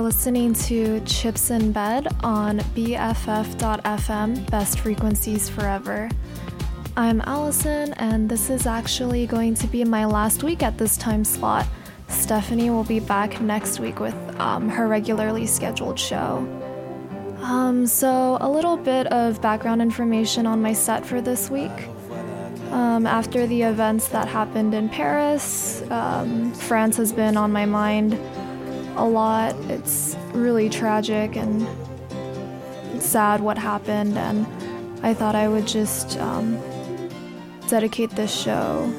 listening to Chips in Bed on BFF.FM, Best Frequencies Forever. I'm Allison, and this is actually going to be my last week at this time slot. Stephanie will be back next week with um, her regularly scheduled show. Um, so, a little bit of background information on my set for this week. Um, after the events that happened in Paris, um, France has been on my mind a lot. It's really tragic and sad what happened, and I thought I would just um, dedicate this show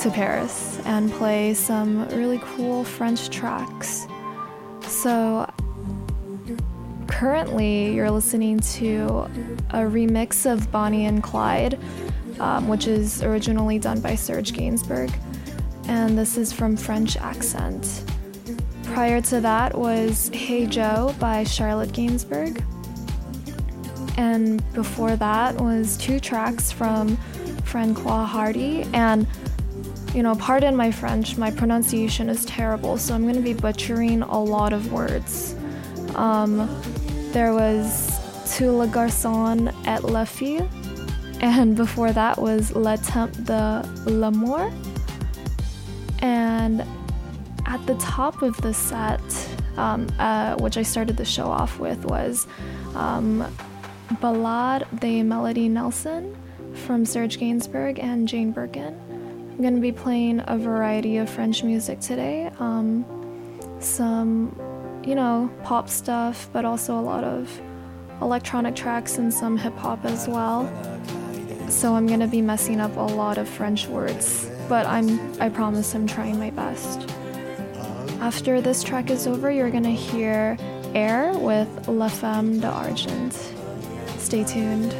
to Paris and play some really cool French tracks. So, currently, you're listening to a remix of Bonnie and Clyde, um, which is originally done by Serge Gainsbourg, and this is from French Accent. Prior to that was Hey Joe by Charlotte Gainsbourg. And before that was two tracks from Francois Hardy. And, you know, pardon my French, my pronunciation is terrible, so I'm going to be butchering a lot of words. Um, there was To le garçon et la fille. And before that was Le Temps de l'amour. And at the top of the set, um, uh, which I started the show off with, was um, Ballade de Melody Nelson from Serge Gainsbourg and Jane Birkin. I'm going to be playing a variety of French music today. Um, some, you know, pop stuff, but also a lot of electronic tracks and some hip hop as well. So I'm going to be messing up a lot of French words, but I'm I promise I'm trying my best. After this track is over, you're gonna hear Air with La Femme d'Argent. Stay tuned.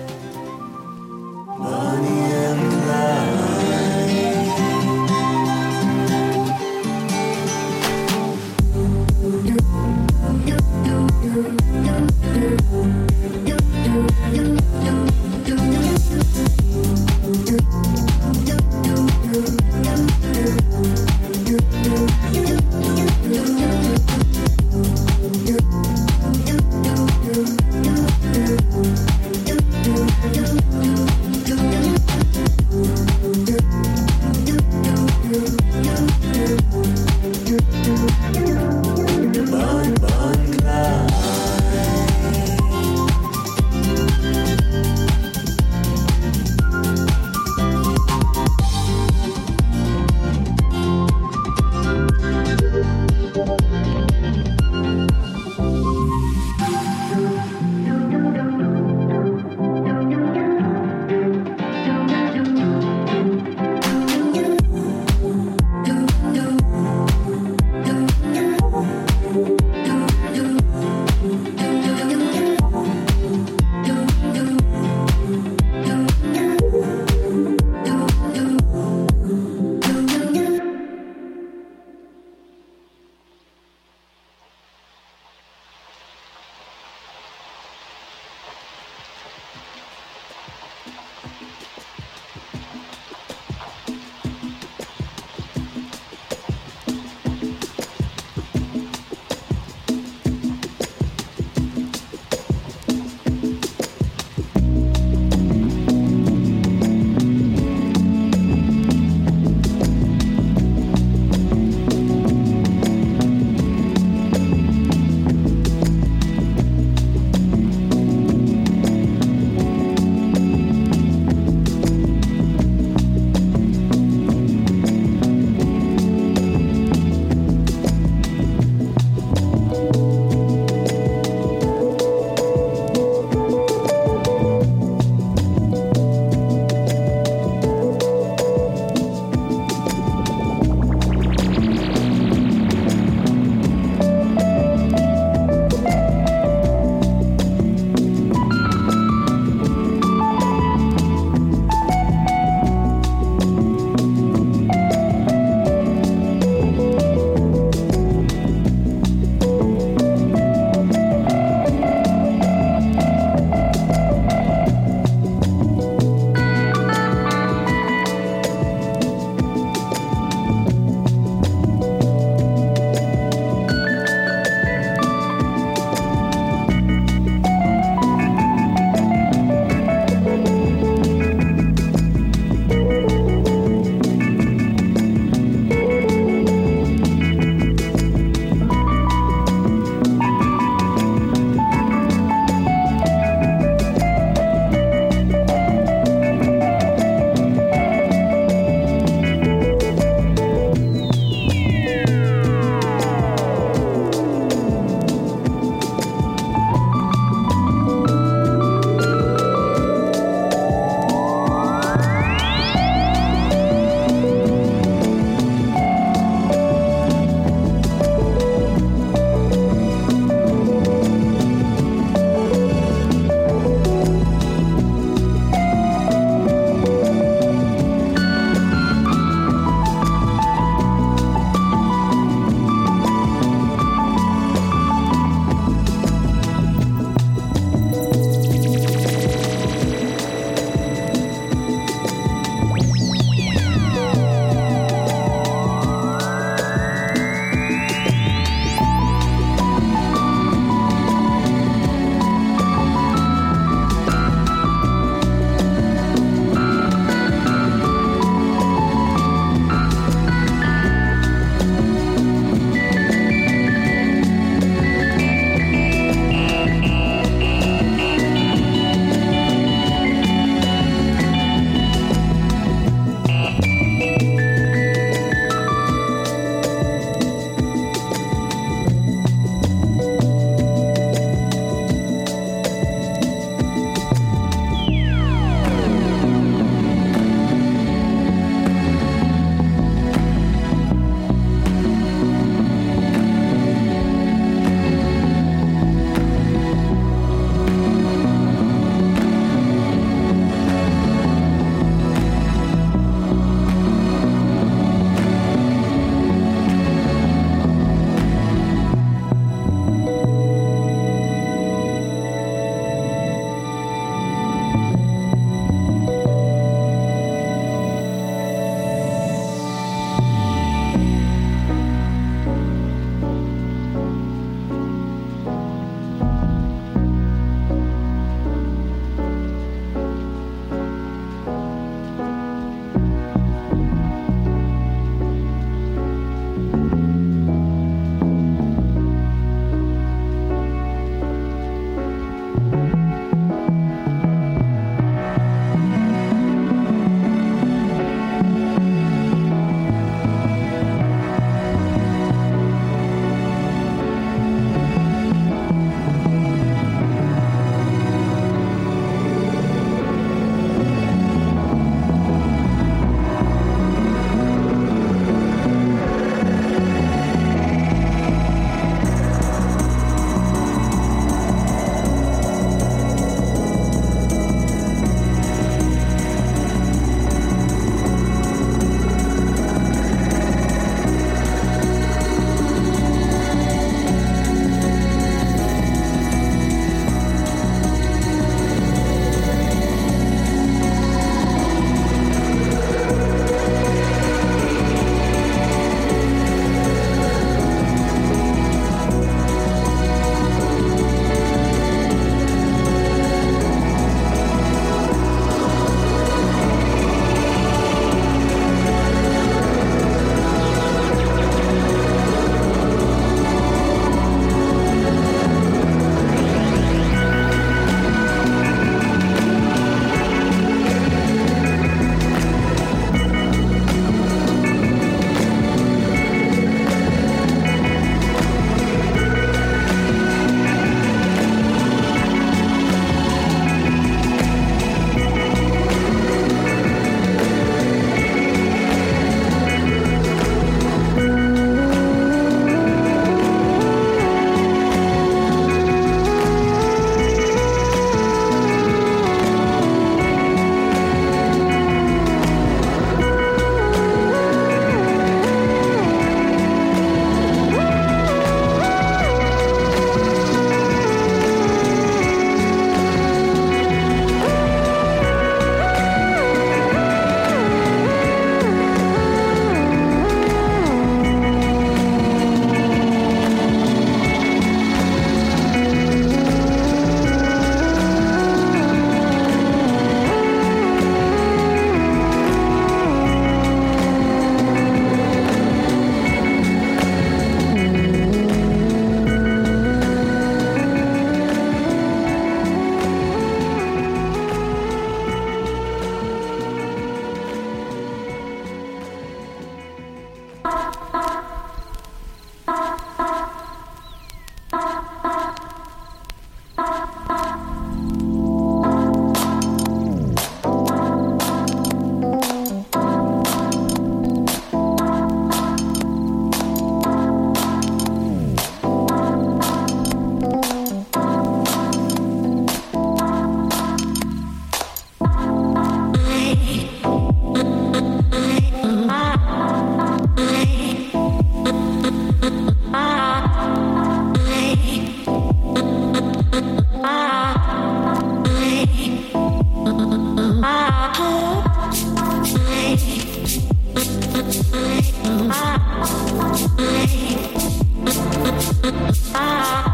Ah.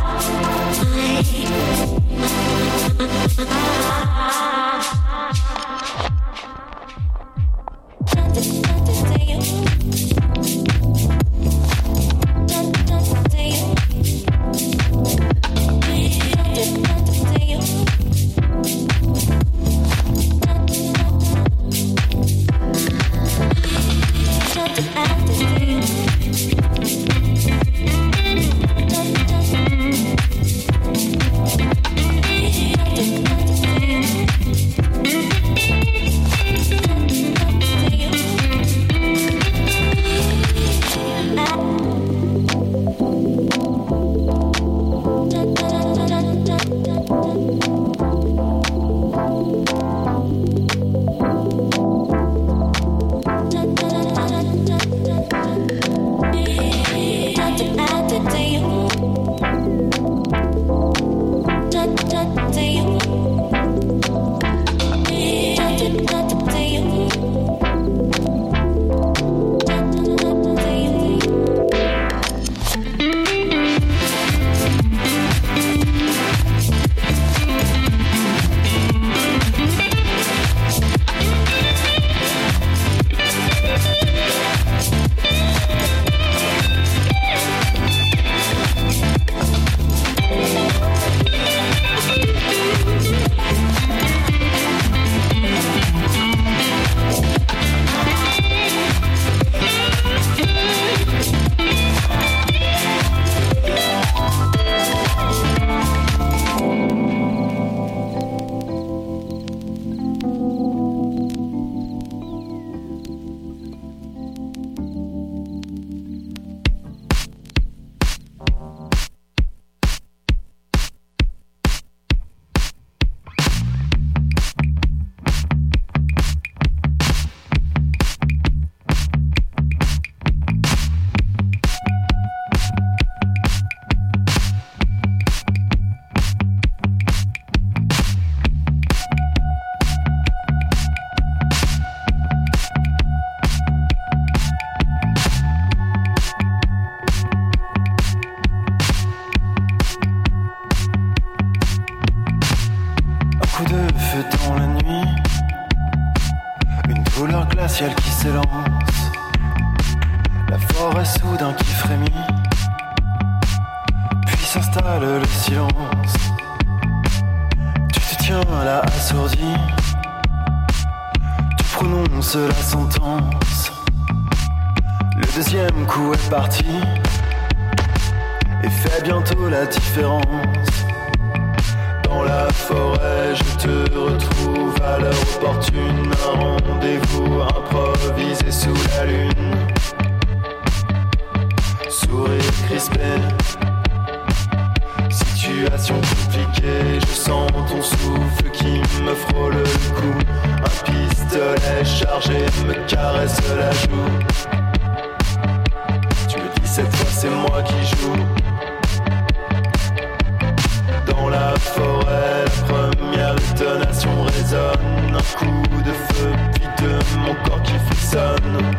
Un coup de feu, puis de mon corps qui frissonne.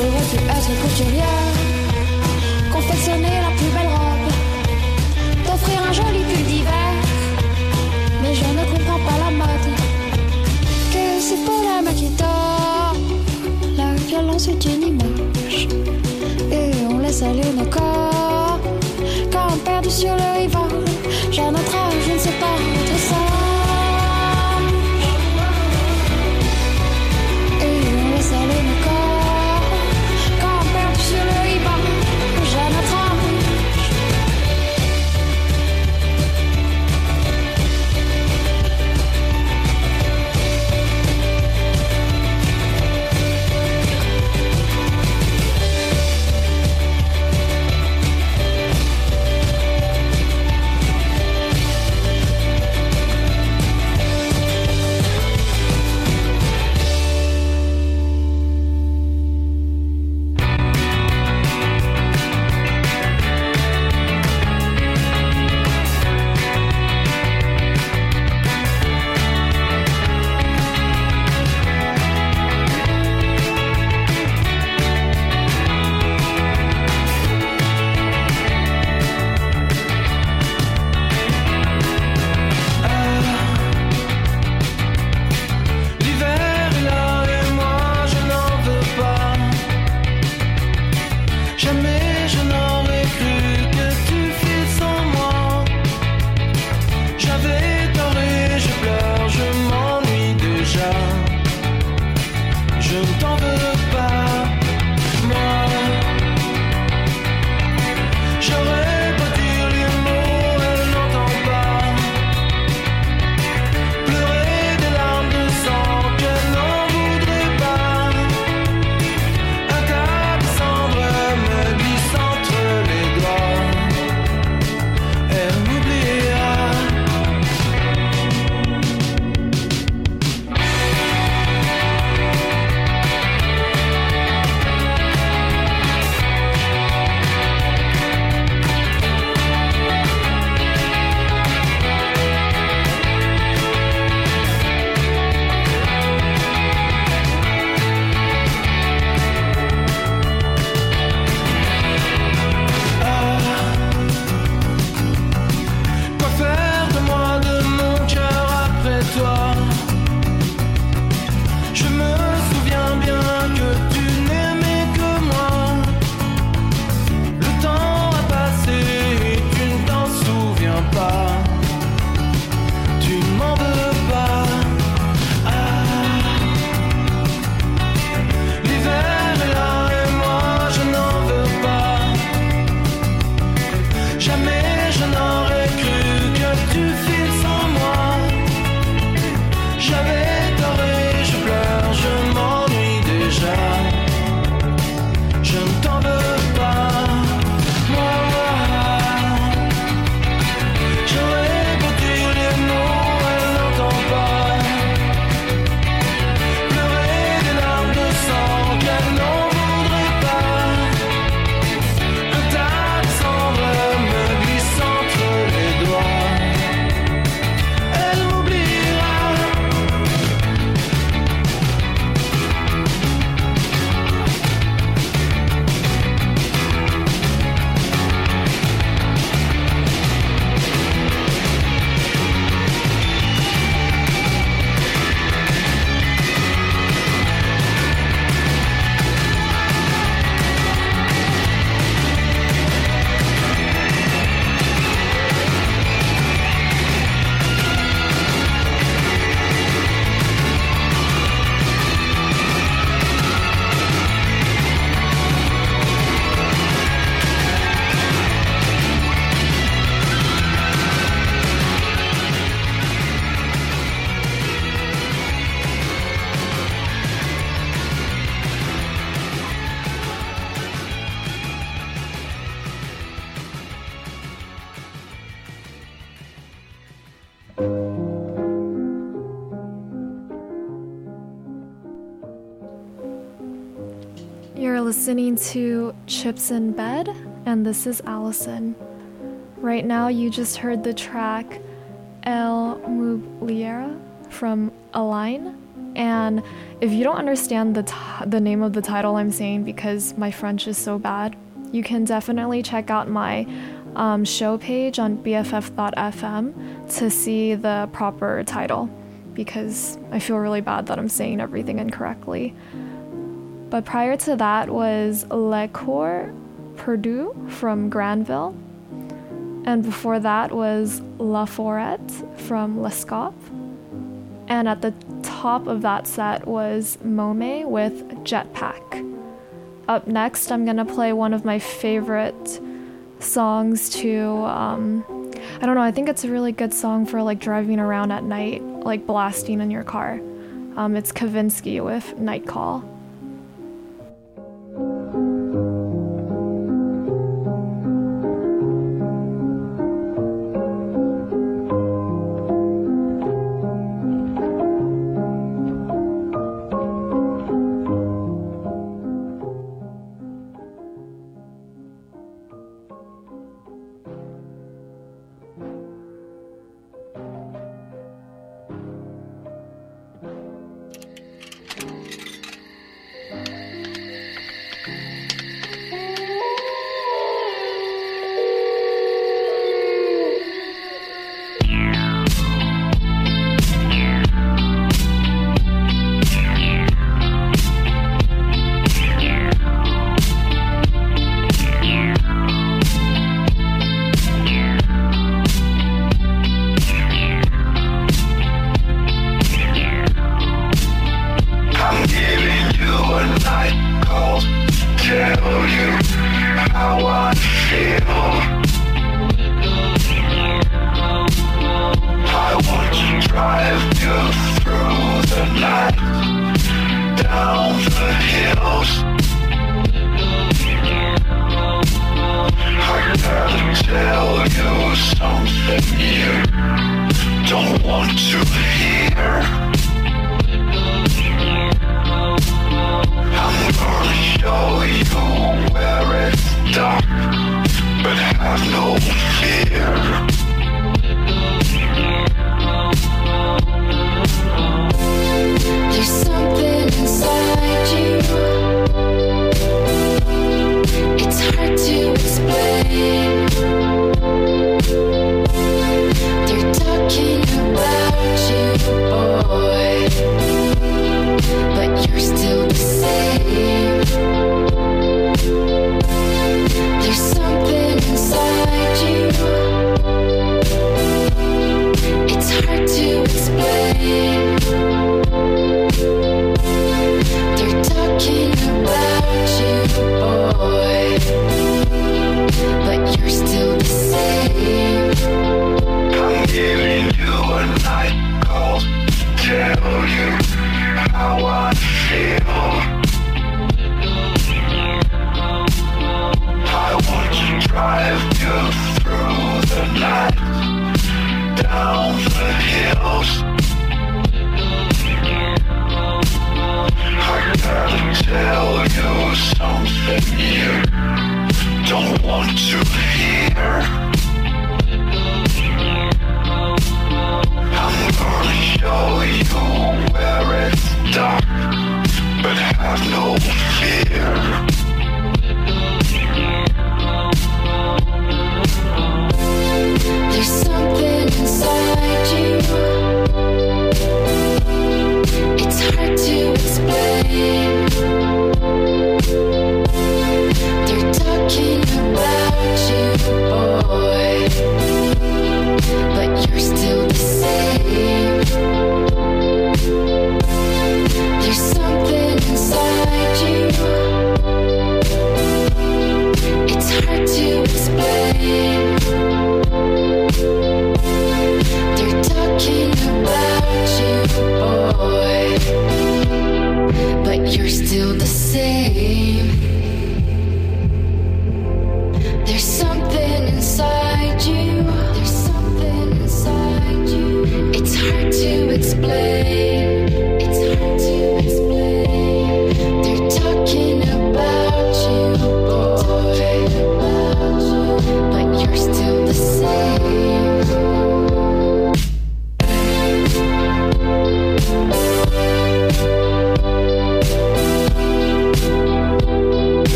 J'aurais pu être couturière, confectionner la plus belle robe, t'offrir un joli pull d'hiver. Mais je ne comprends pas la mode. Que c'est pour la maquita, la violence est une image. Et on laisse aller nos corps, quand on perd sur le rivage. je ne t'en veux. Chips in Bed, and this is Allison. Right now, you just heard the track Elle m'oubliera from Align. And if you don't understand the, t- the name of the title I'm saying because my French is so bad, you can definitely check out my um, show page on BFF.fm to see the proper title because I feel really bad that I'm saying everything incorrectly. But prior to that was Le Corps Perdus from Granville. And before that was La Forêt from Lescop. And at the top of that set was Mome with Jetpack. Up next, I'm gonna play one of my favorite songs to, um, I don't know, I think it's a really good song for like driving around at night, like blasting in your car. Um, it's Kavinsky with Night Call.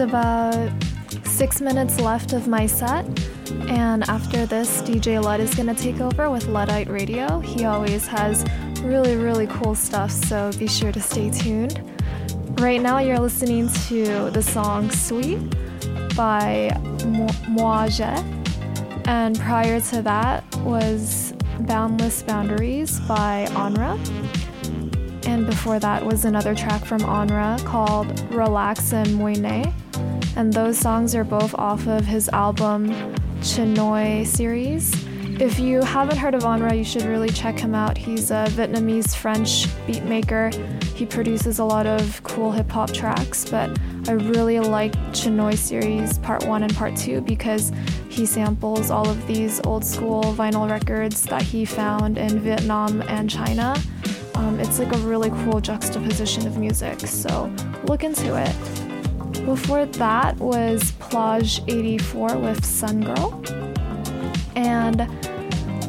About six minutes left of my set, and after this, DJ Lud is gonna take over with Luddite Radio. He always has really, really cool stuff, so be sure to stay tuned. Right now, you're listening to the song Suis by Moi and prior to that was Boundless Boundaries by Onra. And before that was another track from Onra called Relax In Mui Ne. And those songs are both off of his album Chinoiseries. If you haven't heard of Onra, you should really check him out. He's a Vietnamese French beat maker. He produces a lot of cool hip hop tracks, but I really like Chinoiseries part one and part two because he samples all of these old school vinyl records that he found in Vietnam and China. Um, it's like a really cool juxtaposition of music, so look into it. Before that was Plage 84 with Sun Girl. And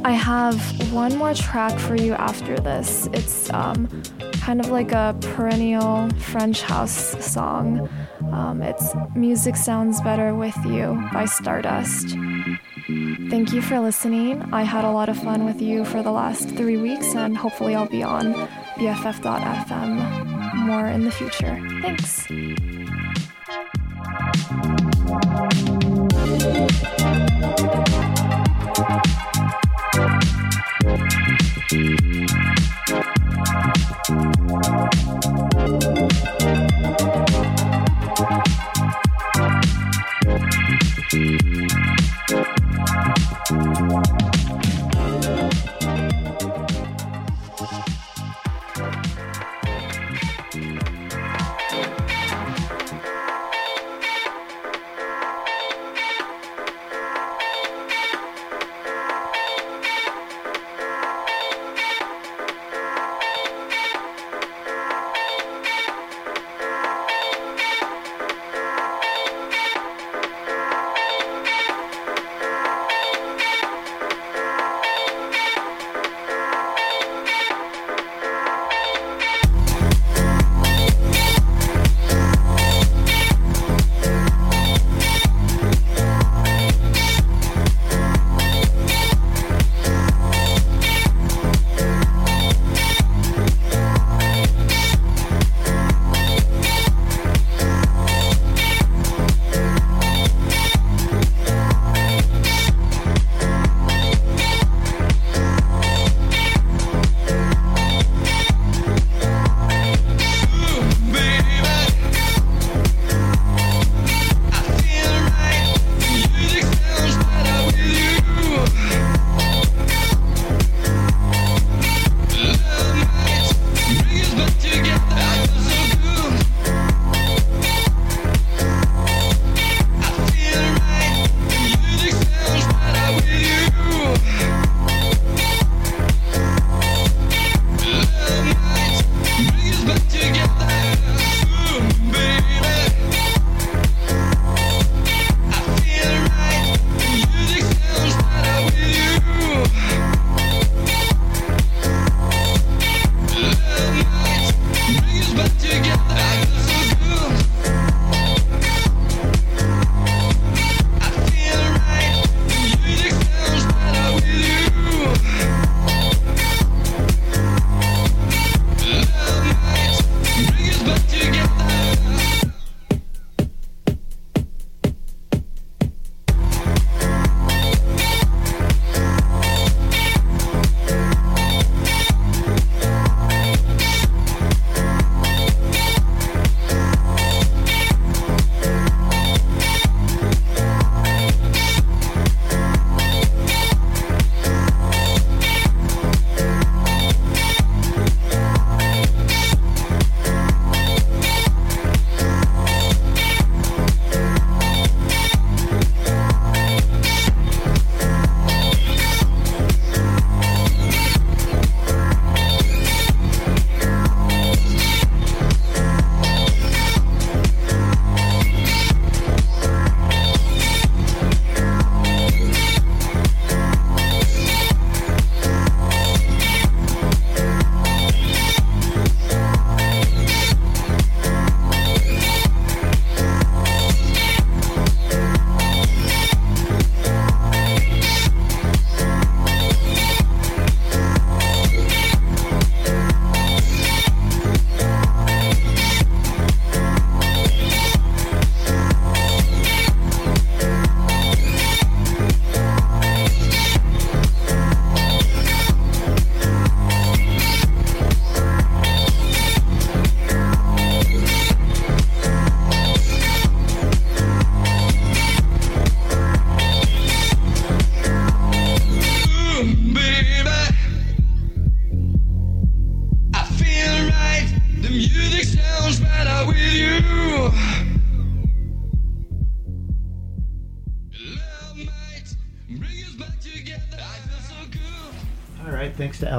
I have one more track for you after this. It's um, kind of like a perennial French house song. Um, it's Music Sounds Better With You by Stardust. Thank you for listening. I had a lot of fun with you for the last three weeks, and hopefully, I'll be on BFF.fm more in the future. Thanks. Música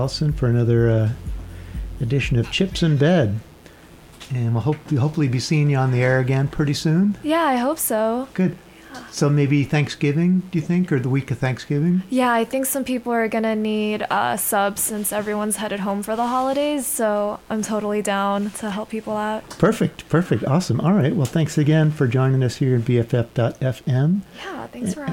Allison for another uh, edition of Chips in Bed. And we'll hope, hopefully be seeing you on the air again pretty soon. Yeah, I hope so. Good. So maybe Thanksgiving, do you think, or the week of Thanksgiving? Yeah, I think some people are gonna need uh, subs since everyone's headed home for the holidays. So I'm totally down to help people out. Perfect, perfect, awesome. All right, well, thanks again for joining us here at BFF.FM. Yeah, thanks for